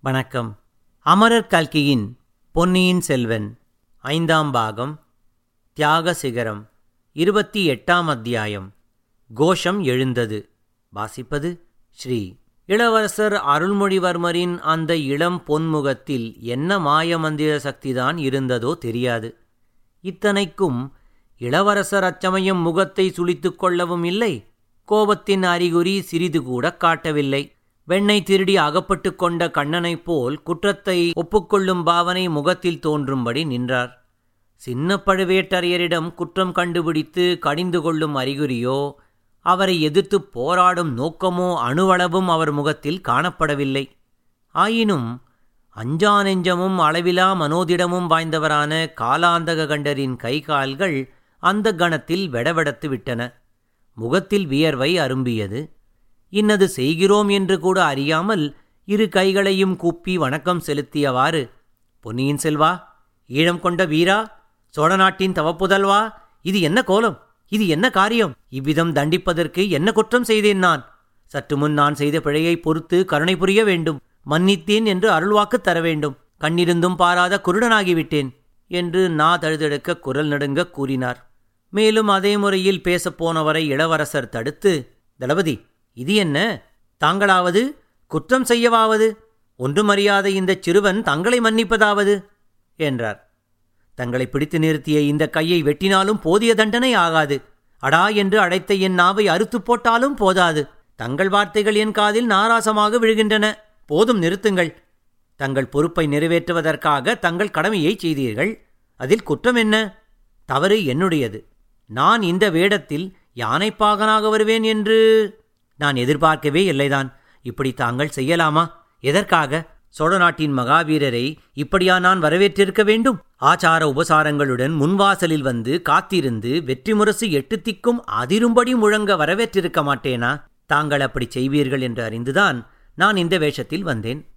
வணக்கம். அமரர் கல்கியின் பொன்னியின் செல்வன் ஐந்தாம் பாகம் தியாக சிகரம் இருபத்தி எட்டாம் அத்தியாயம் கோஷம் எழுந்தது. வாசிப்பது ஸ்ரீ இளவரசர் அருள்மொழிவர்மரின் அந்த இளம் பொன்முகத்தில் என்ன மாயமந்திர சக்திதான் இருந்ததோ தெரியாது. இத்தனைக்கும் இளவரசர் அச்சமயம் முகத்தை சுளித்துக் கொள்ளவும் இல்லை கோபத்தின் அறிகுறி சிறிது கூட காட்டவில்லை. வெண்ணை திருடி அகப்பட்டு கொண்ட கண்ணனைப் போல் குற்றத்தை ஒப்புக்கொள்ளும் பாவனை முகத்தில் தோன்றும்படி நின்றார். சின்ன பழுவேட்டரையரிடம் குற்றம் கண்டுபிடித்து கடிந்து கொள்ளும் அறிகுறியோ அவரை எதிர்த்து போராடும் நோக்கமோ அணுவளவும் அவர் முகத்தில் காணப்படவில்லை. ஆயினும் அஞ்சா நெஞ்சமும் அளவிலா மனோதிடமும் வாய்ந்தவரான காலாந்தக கண்டரின் கை கால்கள் அந்த கணத்தில் வெடவெடத்து விட்டன முகத்தில் வியர்வை அரும்பியது. இன்னது செய்கிறோம் என்று கூட அறியாமல் இரு கைகளையும் கூப்பி வணக்கம் செலுத்தியவாறு பொன்னியின் செல்வா ஈழம் கொண்ட வீரா சோழ நாட்டின் தவப்புதல்வா இது என்ன கோலம்? இது என்ன காரியம்? இவ்விதம் தண்டிப்பதற்கு என்ன குற்றம் செய்தேன் நான்? சற்று முன் நான் செய்த பிழையை பொறுத்து கருணை புரிய வேண்டும். மன்னித்தேன் என்று அருள்வாக்கு தர வேண்டும். கண்ணிருந்தும் பாராத குருடனாகிவிட்டேன் என்று நா தழுதெடுக்க குரல் நடுங்க கூறினார். மேலும் அதே முறையில் பேசப்போனவரை இளவரசர் தடுத்து தளபதி இது என்ன? தாங்களாவது? குற்றம் செய்யவாவது? ஒன்றுமறியாத இந்த சிறுவன் தங்களை மன்னிப்பதாவது? என்றார். தங்களை பிடித்து நிறுத்திய இந்த கையை வெட்டினாலும் போதிய தண்டனை ஆகாது. அடா என்று அழைத்த என் நாவை அறுத்து போட்டாலும் போதாது. தங்கள் வார்த்தைகள் என் காதில் நாராசமாக விழுகின்றன. போதும் நிறுத்துங்கள். தங்கள் பொறுப்பை நிறைவேற்றுவதற்காக தங்கள் கடமையை செய்தீர்கள். அதில் குற்றம் என்ன? தவறு என்னுடையது. நான் இந்த வேடத்தில் யானைப்பாகனாக வருவேன் என்று நான் எதிர்பார்க்கவே இல்லைதான். இப்படி தாங்கள் செய்யலாமா? எதற்காக? சோழ நாட்டின் மகாவீரரை இப்படியா நான் வரவேற்றிருக்க வேண்டும்? ஆச்சார உபசாரங்களுடன் முன்வாசலில் வந்து காத்திருந்து வெற்றி முரசு எட்டு திக்கும் அதிரும்படி முழங்க வரவேற்றிருக்க மாட்டேனா? தாங்கள் அப்படி செய்வீர்கள் என்று அறிந்துதான் நான் இந்த வேஷத்தில் வந்தேன்.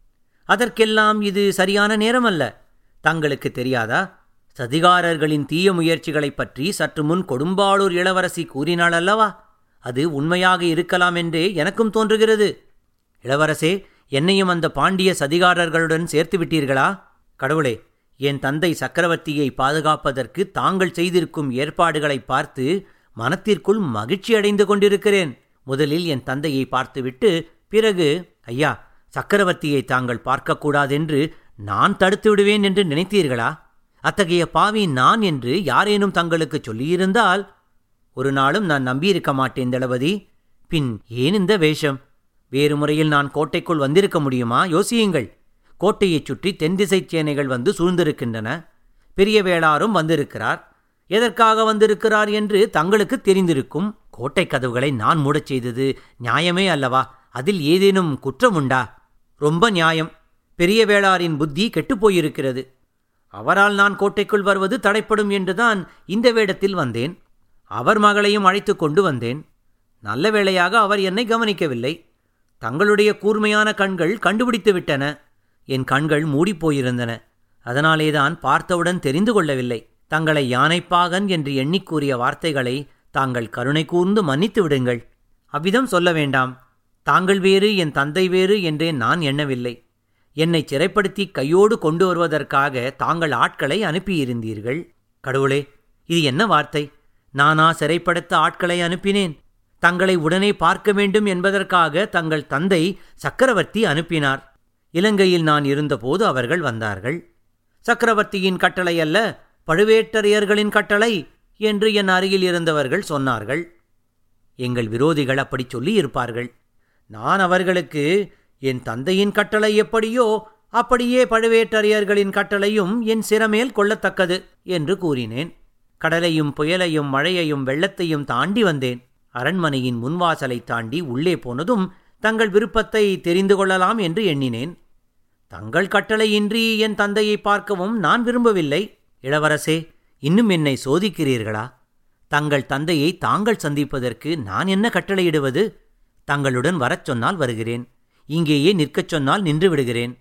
அதற்கெல்லாம் இது சரியான நேரமல்ல. தங்களுக்கு தெரியாதா? சதிகாரர்களின் தீய முயற்சிகளைப் பற்றி சற்று முன் கொடும்பாளூர் இளவரசி கூறினாள் அல்லவா? அது உண்மையாக இருக்கலாம் என்றே எனக்கும் தோன்றுகிறது. இளவரசே என்னையும் அந்த பாண்டிய சதிகாரர்களுடன் சேர்த்து விட்டீர்களா? கடவுளே என் தந்தை சக்கரவர்த்தியை பாதுகாப்பதற்கு தாங்கள் செய்திருக்கும் ஏற்பாடுகளை பார்த்து மனத்திற்குள் மகிழ்ச்சி அடைந்து கொண்டிருக்கிறேன். முதலில் என் தந்தையை பார்த்துவிட்டு பிறகு ஐயா சக்கரவர்த்தியை தாங்கள் பார்க்கக்கூடாதென்று நான் தடுத்து விடுவேன் என்று நினைத்தீர்களா? அத்தகைய பாவி நான் என்று யாரேனும் தங்களுக்கு சொல்லியிருந்தால் ஒரு நாளும் நான் நம்பியிருக்க மாட்டேன் தளபதி. பின் ஏன் இந்த வேஷம்? வேறு முறையில் நான் கோட்டைக்குள் வந்திருக்க முடியுமா? யோசியுங்கள். கோட்டையைச் சுற்றி தென்திசைச் சேனைகள் வந்து சூழ்ந்திருக்கின்றன. பெரிய வேளாரும் வந்திருக்கிறார். எதற்காக வந்திருக்கிறார் என்று தங்களுக்கு தெரிந்திருக்கும் கோட்டை கதவுகளை நான் மூடச் செய்தது நியாயமே அல்லவா? அதில் ஏதேனும் குற்றம் உண்டா? ரொம்ப நியாயம். பெரிய வேளாரின் புத்தி கெட்டுப்போயிருக்கிறது அவரால் நான் கோட்டைக்குள் வருவது தடைப்படும் என்றுதான் இந்த வேடத்தில் வந்தேன். அவர் மகளையும் அழைத்து கொண்டு வந்தேன். நல்ல வேளையாக அவர் என்னை கவனிக்கவில்லை. தங்களுடைய கூர்மையான கண்கள் கண்டுபிடித்து விட்டன. என் கண்கள் மூடிப்போயிருந்தன அதனாலேதான் பார்த்தவுடன் தெரிந்து கொள்ளவில்லை. தங்களை யானைப்பாகன் என்று எண்ணிக் கூறிய வார்த்தைகளை தாங்கள் கருணை கூர்ந்து மன்னித்து விடுங்கள். அவ்விதம் சொல்ல வேண்டாம். தாங்கள் வேறு என் தந்தை வேறு என்றே நான் எண்ணவில்லை. என்னை சிறைப்படுத்தி கையோடு கொண்டு வருவதற்காக தாங்கள் ஆட்களை அனுப்பியிருந்தீர்கள். கடவுளே இது என்ன வார்த்தை? நானா சிறைப்படுத்த ஆட்களை அனுப்பினேன். தங்களை உடனே பார்க்க வேண்டும் என்பதற்காக தங்கள் தந்தை சக்கரவர்த்தி அனுப்பினார். இலங்கையில் நான் இருந்தபோது அவர்கள் வந்தார்கள். சக்கரவர்த்தியின் கட்டளை அல்ல பழுவேட்டரையர்களின் கட்டளை என்று என் அருகில் இருந்தவர்கள் சொன்னார்கள். எங்கள் விரோதிகள் அப்படி சொல்லி இருப்பார்கள் நான் அவர்களுக்கு என் தந்தையின் கட்டளை எப்படியோ அப்படியே பழுவேட்டரையர்களின் கட்டளையும் என் சிறமேல் கொள்ளத்தக்கது என்று கூறினேன். கடலையும் புயலையும் மழையையும் வெள்ளத்தையும் தாண்டி வந்தேன். அரண்மனையின் முன்வாசலை தாண்டி உள்ளே போனதும் தங்கள் விருப்பத்தை தெரிந்து கொள்ளலாம் என்று எண்ணினேன். தங்கள் கட்டளையின்றி என் தந்தையை பார்க்கவும் நான் விரும்பவில்லை. இளவரசே இன்னும் என்னை சோதிக்கிறீர்களா? தங்கள் தந்தையை தாங்கள் சந்திப்பதற்கு நான் என்ன கட்டளையிடுவது? தங்களுடன் வரச் சொன்னால் வருகிறேன். இங்கேயே நிற்கச் சொன்னால் நின்று விடுகிறேன்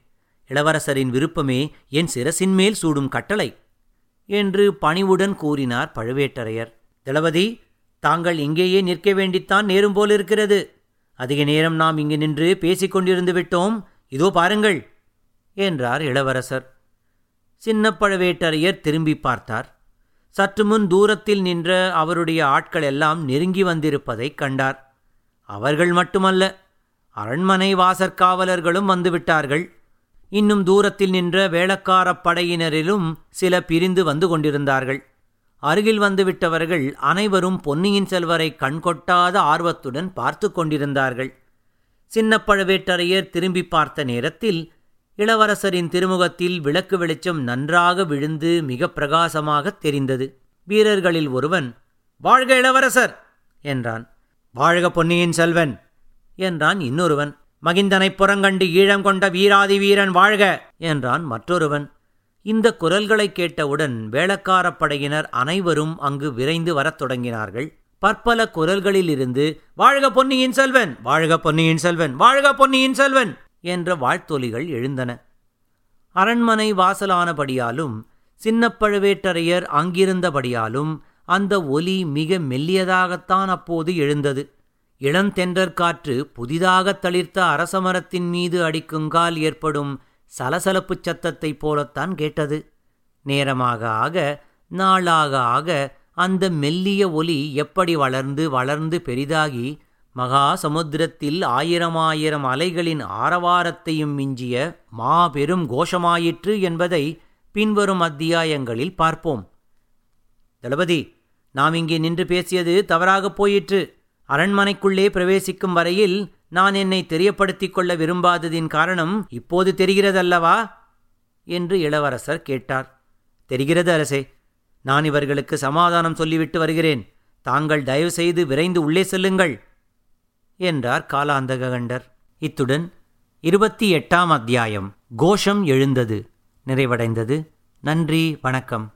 இளவரசரின் விருப்பமே என் சிரசின் மேல் சூடும் கட்டளை என்று பணிவுடன் கூறினார் பழுவேட்டரையர். தளபதி தாங்கள் இங்கேயே நிற்க வேண்டித்தான் நேரும் போலிருக்கிறது அதிக நேரம் நாம் இங்கு நின்று பேசிக் கொண்டிருந்து விட்டோம். இதோ பாருங்கள் என்றார் இளவரசர். சின்ன பழவேட்டரையர் திரும்பி பார்த்தார். சற்று முன் தூரத்தில் நின்ற அவருடைய ஆட்கள் எல்லாம் நெருங்கி வந்திருப்பதைக் கண்டார். அவர்கள் மட்டுமல்ல அரண்மனை வாசற்காவலர்களும் வந்துவிட்டார்கள். இன்னும் தூரத்தில் நின்ற வேளக்காரப் படையினரிலும் சில பிரிந்து வந்து கொண்டிருந்தார்கள். அருகில் வந்துவிட்டவர்கள் அனைவரும் பொன்னியின் செல்வரை கண்கொட்டாத ஆர்வத்துடன் பார்த்து கொண்டிருந்தார்கள். சின்ன பழவேட்டரையர் திரும்பி பார்த்த நேரத்தில் இளவரசரின் திருமுகத்தில் விளக்கு வெளிச்சம் நன்றாக விழுந்து மிக பிரகாசமாகத் தெரிந்தது. வீரர்களில் ஒருவன் வாழ்க இளவரசர்! என்றான். வாழ்க பொன்னியின் செல்வன்! என்றான் இன்னொருவன். மகிந்தனைப் புறங்கண்டு ஈழம் கொண்ட வீராதி வீரன் வாழ்க என்றான் மற்றொருவன். இந்த குரல்களைக் கேட்டவுடன் வேளக்காரப் படையினர் அனைவரும் அங்கு விரைந்து வரத் தொடங்கினார்கள். பற்பல குரல்களிலிருந்து வாழ்க பொன்னியின் செல்வன்! வாழ்க பொன்னியின் செல்வன்! வாழ்க பொன்னியின் செல்வன்! என்ற வாழ்த்தொலிகள் எழுந்தன. அரண்மனை வாசலானபடியாலும் சின்ன பழுவேட்டரையர் அங்கிருந்தபடியாலும் அந்த ஒலி மிக மெல்லியதாகத்தான் அப்போது எழுந்தது. இளந்தென்றற் காற்று புதிதாக தளிர்த்த அரசமரத்தின் மீது அடிக்குங்கால் ஏற்படும் சலசலப்புச் சத்தத்தைப் போலத்தான் கேட்டது. நேரமாக ஆக நாளாக ஆக அந்த மெல்லிய ஒலி எப்படி வளர்ந்து வளர்ந்து பெரிதாகி மகா சமுத்திரத்தில் ஆயிரம் ஆயிரம் அலைகளின் ஆரவாரத்தையும் மிஞ்சிய மாபெரும் கோஷமாயிற்று என்பதை பின்வரும் அத்தியாயங்களில் பார்ப்போம். தளபதி நாம் இங்கே நின்று பேசியது தவறாகப் போயிற்று. அரண்மனைக்குள்ளே பிரவேசிக்கும் வரையில் நான் என்னை தெரியப்படுத்திக் கொள்ள விரும்பாததின் காரணம் இப்போது தெரிகிறதல்லவா? என்று இளவரசர் கேட்டார். தெரிகிறது அரசே நான் இவர்களுக்கு சமாதானம் சொல்லிவிட்டு வருகிறேன். தாங்கள் தயவு செய்து விரைந்து உள்ளே செல்லுங்கள் என்றார் காலாந்தகண்டர் இத்துடன் இருபத்தி எட்டாம் அத்தியாயம் கோஷம் எழுந்தது. நிறைவடைந்தது. நன்றி வணக்கம்.